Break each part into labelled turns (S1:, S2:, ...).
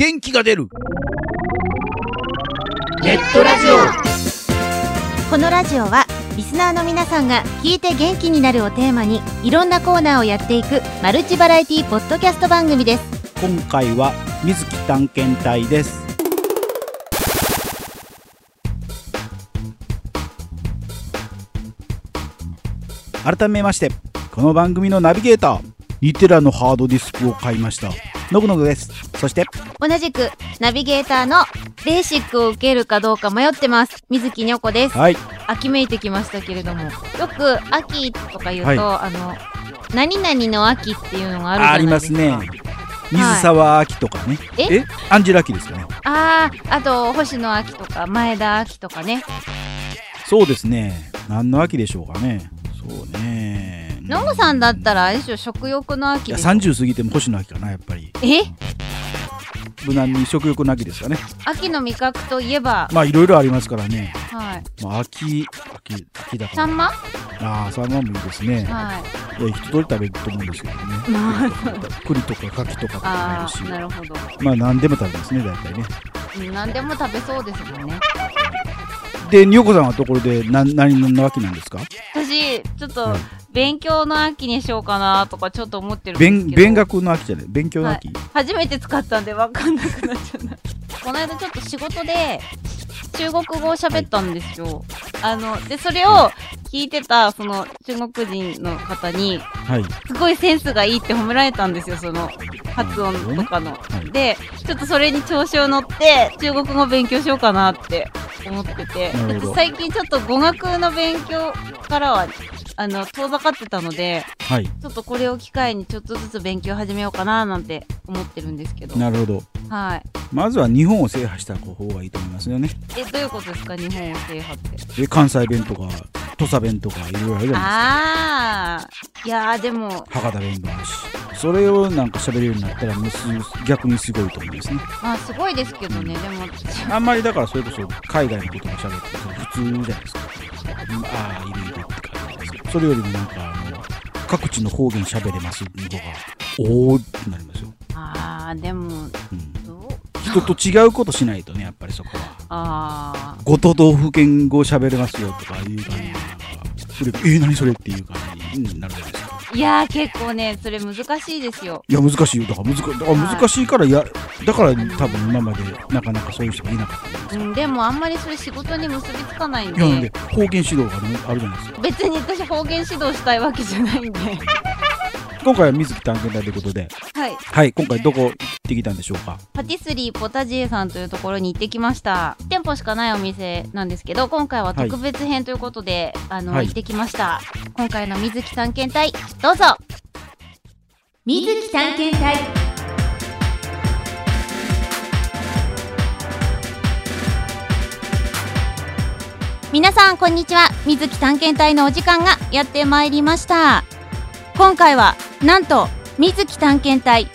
S1: 元気が出る。
S2: ネットラジオ。このラジオはリスナーの皆さんが聞いて元気になるをテーマにいろんなコーナーをやっていくマルチバラエティポッドキャスト番組です。
S1: 今回は水木探検隊です。改めましてこの番組のナビゲーターニテラのハードディスクを買いました。のぐのぐです。そして
S2: 同じくナビゲーターのベーシックを受けるかどうか迷ってます。水木にょこです。
S1: はい。
S2: 秋めいてきましたけれども。よく秋とか言うと、
S1: はい。
S2: あの何々の秋っていうのがあるじ
S1: あり
S2: ゃないでか。
S1: ますすね。水沢秋とかね、
S2: え？
S1: アンジェラ秋ですかね。
S2: あああと星野秋とか前田秋とかね。
S1: そうですね。何の秋でしょうかね。そうね
S2: ノムさんだったらあれでしょ食欲の
S1: いや
S2: 秋でしょ
S1: 30過ぎても星野秋かなやっぱり。
S2: え？
S1: 無難に食欲の秋ですかね。
S2: 秋の味覚といえば？
S1: まあいろいろありますからね。
S2: はい。
S1: まあ秋秋秋だから。
S2: サンマ？
S1: ああサンマもいいですね。
S2: はい。
S1: いや一通り食べると思うんですけどね。
S2: まあ。
S1: 栗とか柿とかとか
S2: あ
S1: あるし。
S2: あなるほど。
S1: まあ何でも食べますね大体ね。
S2: うん何でも食べそうですもんね
S1: でによこさんはところで何何の秋なんですか？
S2: 私ちょっと
S1: はい。
S2: 勉強の秋にしようかなとかちょっと思ってるんですけど。
S1: 勉勉学の秋じゃない？勉強の秋、
S2: 初めて使ったんで分かんなくなっちゃうなこの間ちょっと仕事で中国語を喋ったんですよ、あのでそれを聞いてたその中国人の方に
S1: はい。
S2: すごいセンスがいいって褒められたんですよその発音とかの、
S1: はい。
S2: でちょっとそれに調子を乗って中国語勉強しようかなって思ってて。最近ちょっと語学の勉強からはあの遠ざかってたので
S1: はい。
S2: ちょっとこれを機会にちょっとずつ勉強始めようかななんて思ってるんですけど。
S1: なるほど。
S2: はい。
S1: まずは日本を制覇した方がいいと思いますよね。
S2: えどういうことですか？日本を制覇って。
S1: で関西弁とか土佐弁とかいろいろあるじゃない
S2: ああいやーでも。
S1: ですか博多弁もあるしそれをなんか喋れるようになったらもうす逆にすごいと思いますね。
S2: まあすごいですけどね。でも
S1: あんまりだからそれこそ海外のことも喋って普通じゃないですか。うん。ああ、いるいるって感じです。それよりもなんかあの、各地の方言喋れますの方が、おーってなりますよ。
S2: ああでも
S1: うん、人と違うことしないとね、やっぱりそこは。
S2: あ
S1: ご都道府県語喋れますよとかいう感じそれ、えー、何それ？っていう感じになるじゃないですか。
S2: あいやー結構ねそれ難しいですよ
S1: いや、難しいよ。だから難かだから難しいからや、だから多分今までなかなかそういう人がいなかったんですか。
S2: うんでもあんまりそれ仕事に結びつかないん
S1: いや、なん
S2: で
S1: で方言指導がねあるじゃないですか。
S2: 別に私方言指導したいわけじゃないんで
S1: 今回は水木探検隊ということで、
S2: はい。
S1: はい、今回どこ行ってきたんでしょうか？
S2: パティスリーポタジエさんというところに行ってきました。1店舗しかないお店なんですけど今回は特別編ということで、あの、
S1: はい。
S2: 行ってきました。今回の水木探検隊どうぞ。水木探検隊。皆さんこんにちは。水木探検隊のお時間がやってまいりました。今回はなんと水木探検隊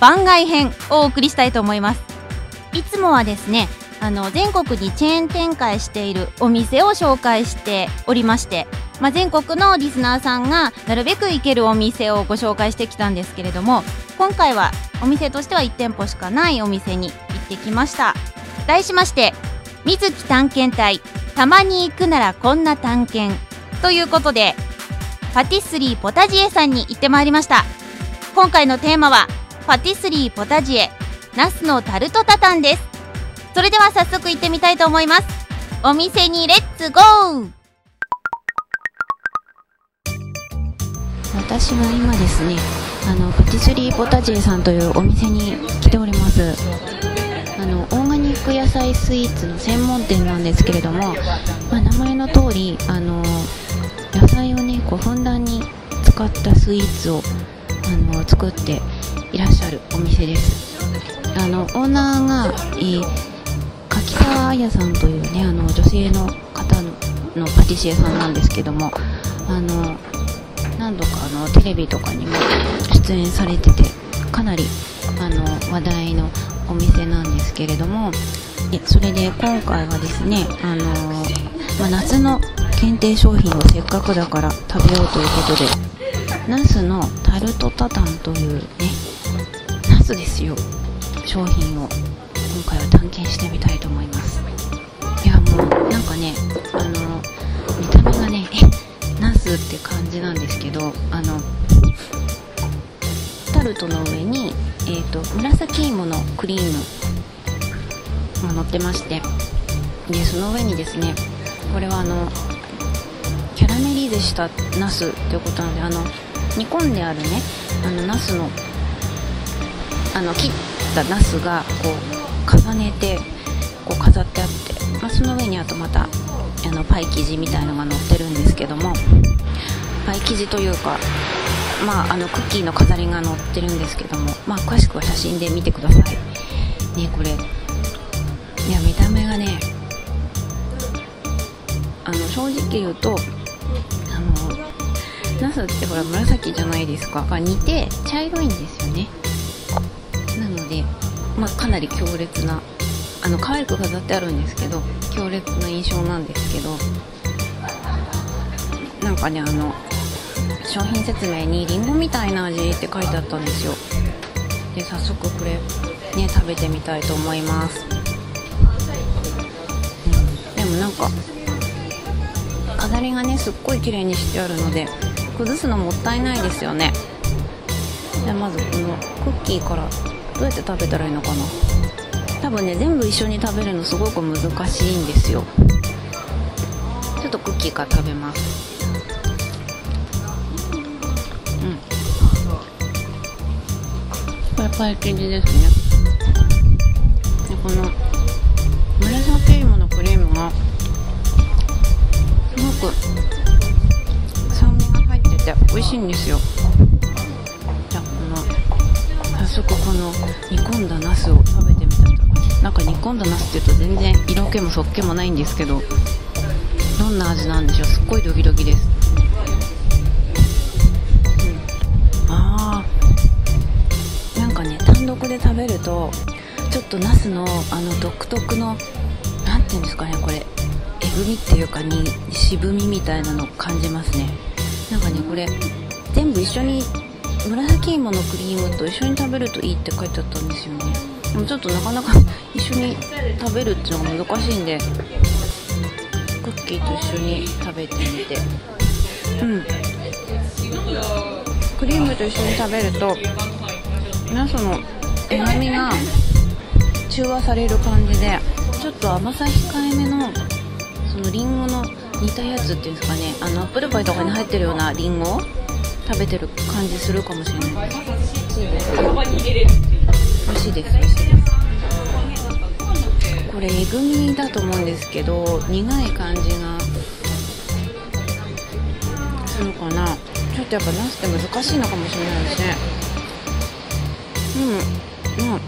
S2: 番外編をお送りしたいと思います。いつもはですねあの全国にチェーン展開しているお店を紹介しておりまして、まあ、全国のリスナーさんがなるべく行けるお店をご紹介してきたんですけれども今回はお店としては1店舗しかないお店に行ってきました。題しまして「水木探検隊たまに行くならこんな探検」ということでパティスリーポタジエさんに行ってまいりました。今回のテーマはパティスリーポタジエナスのタルトタタンです。それでは早速行ってみたいと思います。お店にレッツゴー！
S3: 私は今ですねあのパティスリーポタジェさんというお店に来ております。あのオーガニック野菜スイーツの専門店なんですけれども、まあ、名前の通りあの野菜をねこうふんだんに使ったスイーツをあの作っていらっしゃるお店です。あのオーナーが、えー柿沢彩さんというねあの女性の方のパティシエさんなんですけどもあの何度かあのテレビとかにも出演されててかなりあの話題のお店なんですけれどもそれで今回はですねあの、まあ夏の限定商品をせっかくだから食べようということでナスのタルトタタンというねナスですよ。
S2: 商品を今回は探検してみたいと思います。いやもうなんかねあの見た目がねえナスって感じなんですけどあのタルトの上に、えーと、紫芋のクリームが乗ってましてでその上にですねこれはあのキャラメリゼしたナスということなのであの煮込んであるねあのナスのあの切ったナスがこう重ねてこう飾ってあって、まあ、その上にあとまたあのパイ生地みたいのが乗ってるんですけどもパイ生地というかまあ、あのクッキーの飾りが載ってるんですけども、まあ、詳しくは写真で見てください。ねこれ。いや見た目がねあの正直言うとナスってほら紫じゃないですか。が似て茶色いんですよね。なので、まあ、かなり強烈なあの可愛く飾ってあるんですけど強烈な印象なんですけどなんかねあの商品説明にりんごみたいな味って書いてあったんですよ。で早速これね食べてみたいと思います、うん、でもなんか飾りがねすっごい綺麗にしてあるので崩すのもったいないですよね。じゃあまずこのクッキーからどうやって食べたらいいのかな。多分ね全部一緒に食べるのすごく難しいんですよ。ちょっとクッキーから食べます。これパイ生地ですね。でこのしいんですよ。じゃあこの早速この煮込んだナスを食べてみたいとなんか煮込んだナスって言うと全然色気もそっけもないんですけどどんな味なんでしょう？すっごいドキドキです。ああ何かね単独で食べるとちょっとナスのあの独特の何て言うんですかねこれえぐみっていうかに渋みみたいなのを感じますね。なんかねこれ全部一緒に紫芋のクリームと一緒に食べるといいって書いてあったんですよね。でもちょっとなかなか 一緒に食べるっていうのが難しいんでクッキーと一緒に食べてみて。うん。クリームと一緒に食べるとナスの旨みが中和される感じでちょっと甘さ控えめのそのりんごの煮たやつっていうんですかね。あのアップルパイとかに入ってるようなりんごを食べてる感じするかもしれない。美味しいです。美味しいです。これえぐみだと思うんですけど苦い感じがするかな。ちょっとやっぱナスって難しいのかもしれないですね。うん。まあ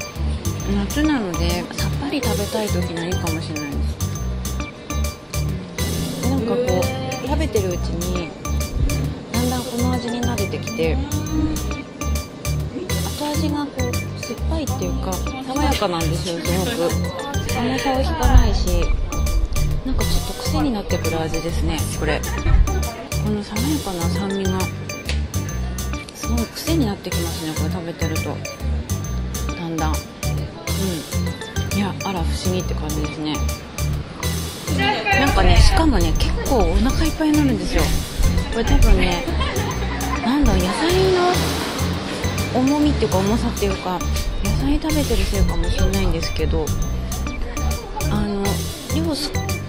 S2: 夏なのでさっぱり食べたい時にはいいかもしれない。かこう食べてるうちにだんだんこの味に慣れてきて後味がこう酸っぱいっていうか爽やかなんですよすごく。甘さを引かないしなんかちょっと癖になってくる味ですねこれ。この爽やかな酸味がすごい癖になってきますねこれ食べてると。だ。んだん。うん。いやあら不思議って感じですね。なんかねしかもね結構お腹いっぱいになるんですよ。これ多分ねなんだ野菜の重みっていうか重さっていうか野菜食べてるせいかもしれないんですけどあの量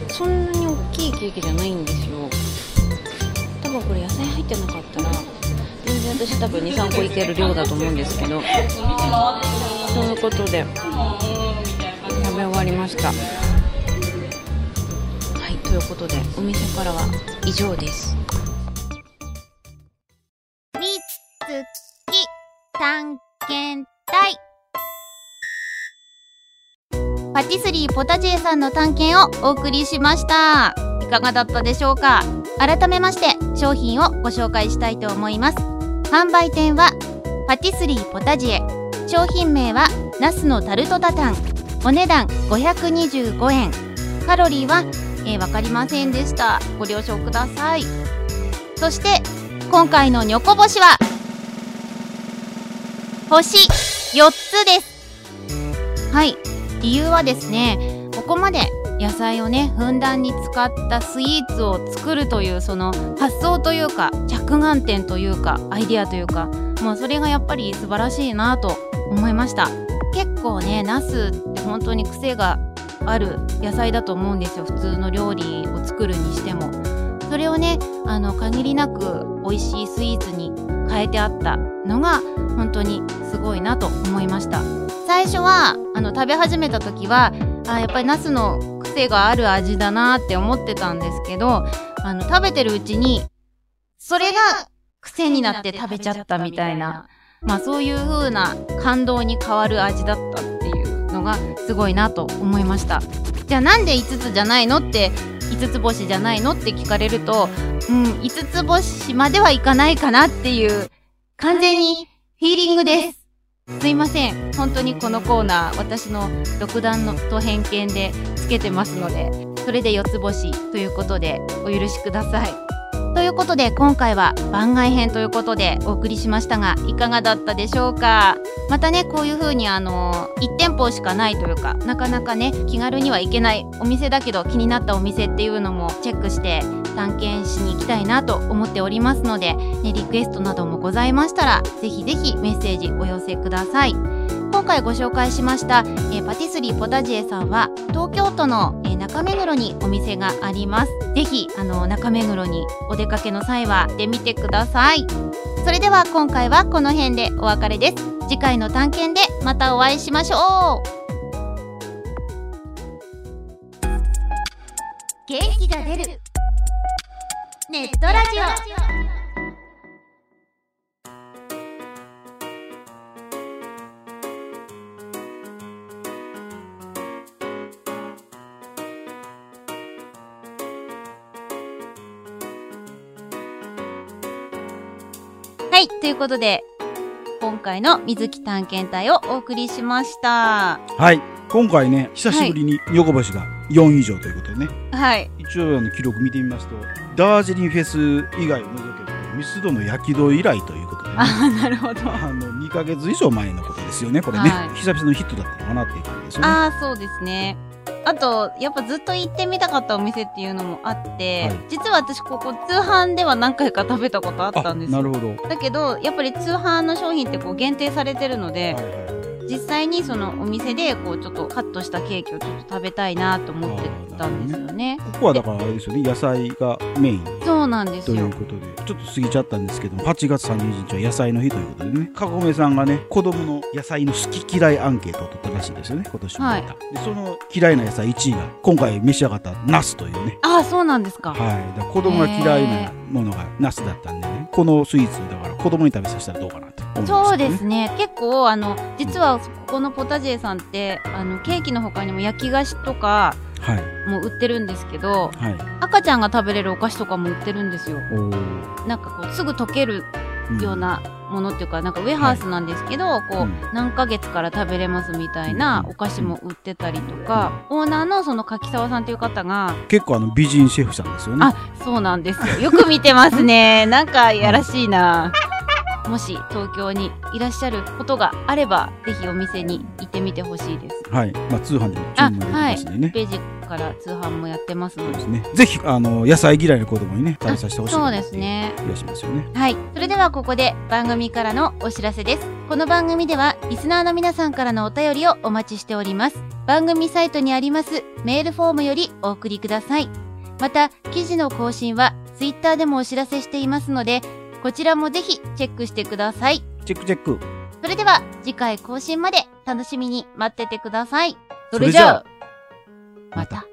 S2: そんなに大きいケーキじゃないんですよ。多分これ野菜入ってなかったら全然私多分23個いける量だと思うんですけどということで食べ終わりました。ということでお店からは以上です。
S4: みつき探検隊。パティスリーポタジェさんの探検をお送りしました。いかがだったでしょうか？改めまして商品をご紹介したいと思います。販売店はパティスリーポタジエ商品名はナスのタルトタタン。お値段525円。カロリーは、えー、分かりませんでした。ご了承ください。そして今回のニョコ星は星4つです。はい。理由はですねここまで野菜をねふんだんに使ったスイーツを作るというその発想というか着眼点というかアイデアというかもうそれがやっぱり素晴らしいなと思いました。結構ねナスって本当に癖がある野菜だと思うんですよ。普通の料理を作るにしても。それをねあの限りなく美味しいスイーツに変えてあったのが本当にすごいなと思いました。最初はあの食べ始めた時はあやっぱりナスの癖がある味だなって思ってたんですけどあの食べてるうちにそれが癖になって食べちゃったみたいな。まあそういう風な感動に変わる味だったってのがすごいなと思いました。じゃあなんで5つじゃないのって5つ星じゃないのって聞かれるとうん5つ星まではいかないかなっていう完全にフィーリングです。すいません。本当にこのコーナー私の独断のと偏見でつけてますのでそれで4つ星ということでお許しください。ということで今回は番外編ということでお送りしましたがいかがだったでしょうか？またねこういう風にあの1店舗しかないというかなかなかね気軽には行けないお店だけど気になったお店っていうのもチェックして探検しに行きたいなと思っておりますので、ね、リクエストなどもございましたらぜひぜひメッセージお寄せください。今回ご紹介しました、えーパティスリーポタジエさんは東京都の、中目黒にお店があります。ぜひあの中目黒にお出かけの際はでみてください。それでは今回はこの辺でお別れです。次回の探検でまたお会いしましょう。元気が出る。ネットラジオ。い、ということで、今回の水木探検隊をお送りしました。
S1: はい。今回ね、久しぶりに横星が4以上ということでね、
S4: はい。
S1: 一応あの記録見てみますと、ダージリンフェス以外を除けば、ミスドの焼き戸以来ということでね、
S4: ああ、なるほど。
S1: あの、2ヶ月以上前のことですよね、これね。
S4: はい
S1: 久々のヒットだったのかなっていう感じですよね。
S4: ああ、そうですね。あと、やっぱずっと行ってみたかったお店っていうのもあって、
S1: はい
S4: 実は私ここ通販では何回か食べたことあったんですよ。
S1: なるほど。はい
S4: だけど、やっぱり通販の商品ってこう限定されてるので、
S1: はい。
S4: 実際にそのお店でこうちょっとカットしたケーキをちょっと食べたいなと思ってたんですよね。
S1: ここはだからあれですよね、野菜がメイン
S4: そうなんですよ
S1: という。ことで、ちょっと過ぎちゃったんですけども、8月30日は野菜の日ということでね、かごめさんがね、子供の野菜の好き嫌いアンケートを取ったらしいですよね、今年もまた。で、その嫌いな野菜1位が、今回召し上がったナスというね。
S4: ああ、そうなんですか。
S1: はい。だ子供が嫌いなものがナスだったんでね、このスイーツをだから子供に食べさせたらどうかな。
S4: そうですね。結構、あの、実はここのポタジエさんって、あの、ケーキの他にも焼き菓子とか
S1: はい。
S4: も売ってるんですけど、
S1: はい。
S4: 赤ちゃんが食べれるお菓子とかも売ってるんですよ。なんかこう、すぐ溶ける
S1: うん
S4: ようなものっていうか、なんかウェハースなんですけど、こう、
S1: うん
S4: 何ヶ月から食べれますみたいなお菓子も売ってたりとか、オーナーのその柿沢さんという方が、
S1: 結構あの美人シェフさんですよね。
S4: あ、そうなんですよ。よく見てますね。なんかやらしいな。もし東京にいらっしゃることがあれば、ぜひお店に行ってみてほしいです。
S1: はい。まあ通販でも注文できますんでね。
S4: ページから通販もやってますので。
S1: ですね。ぜひ、あの、野菜嫌いの子供にね、食べさせてほしいな
S4: そうですね
S1: いう気がしますよね。
S4: はい。それではここで番組からのお知らせです。この番組ではリスナーの皆さんからのお便りをお待ちしております。番組サイトにありますメールフォームよりお送りください。また、記事の更新はツイッターでもお知らせしていますので、こちらもぜひチェックしてください。
S1: チェックチェック。
S4: それでは次回更新まで楽しみに待っててください。そ
S1: れじゃあ
S4: また。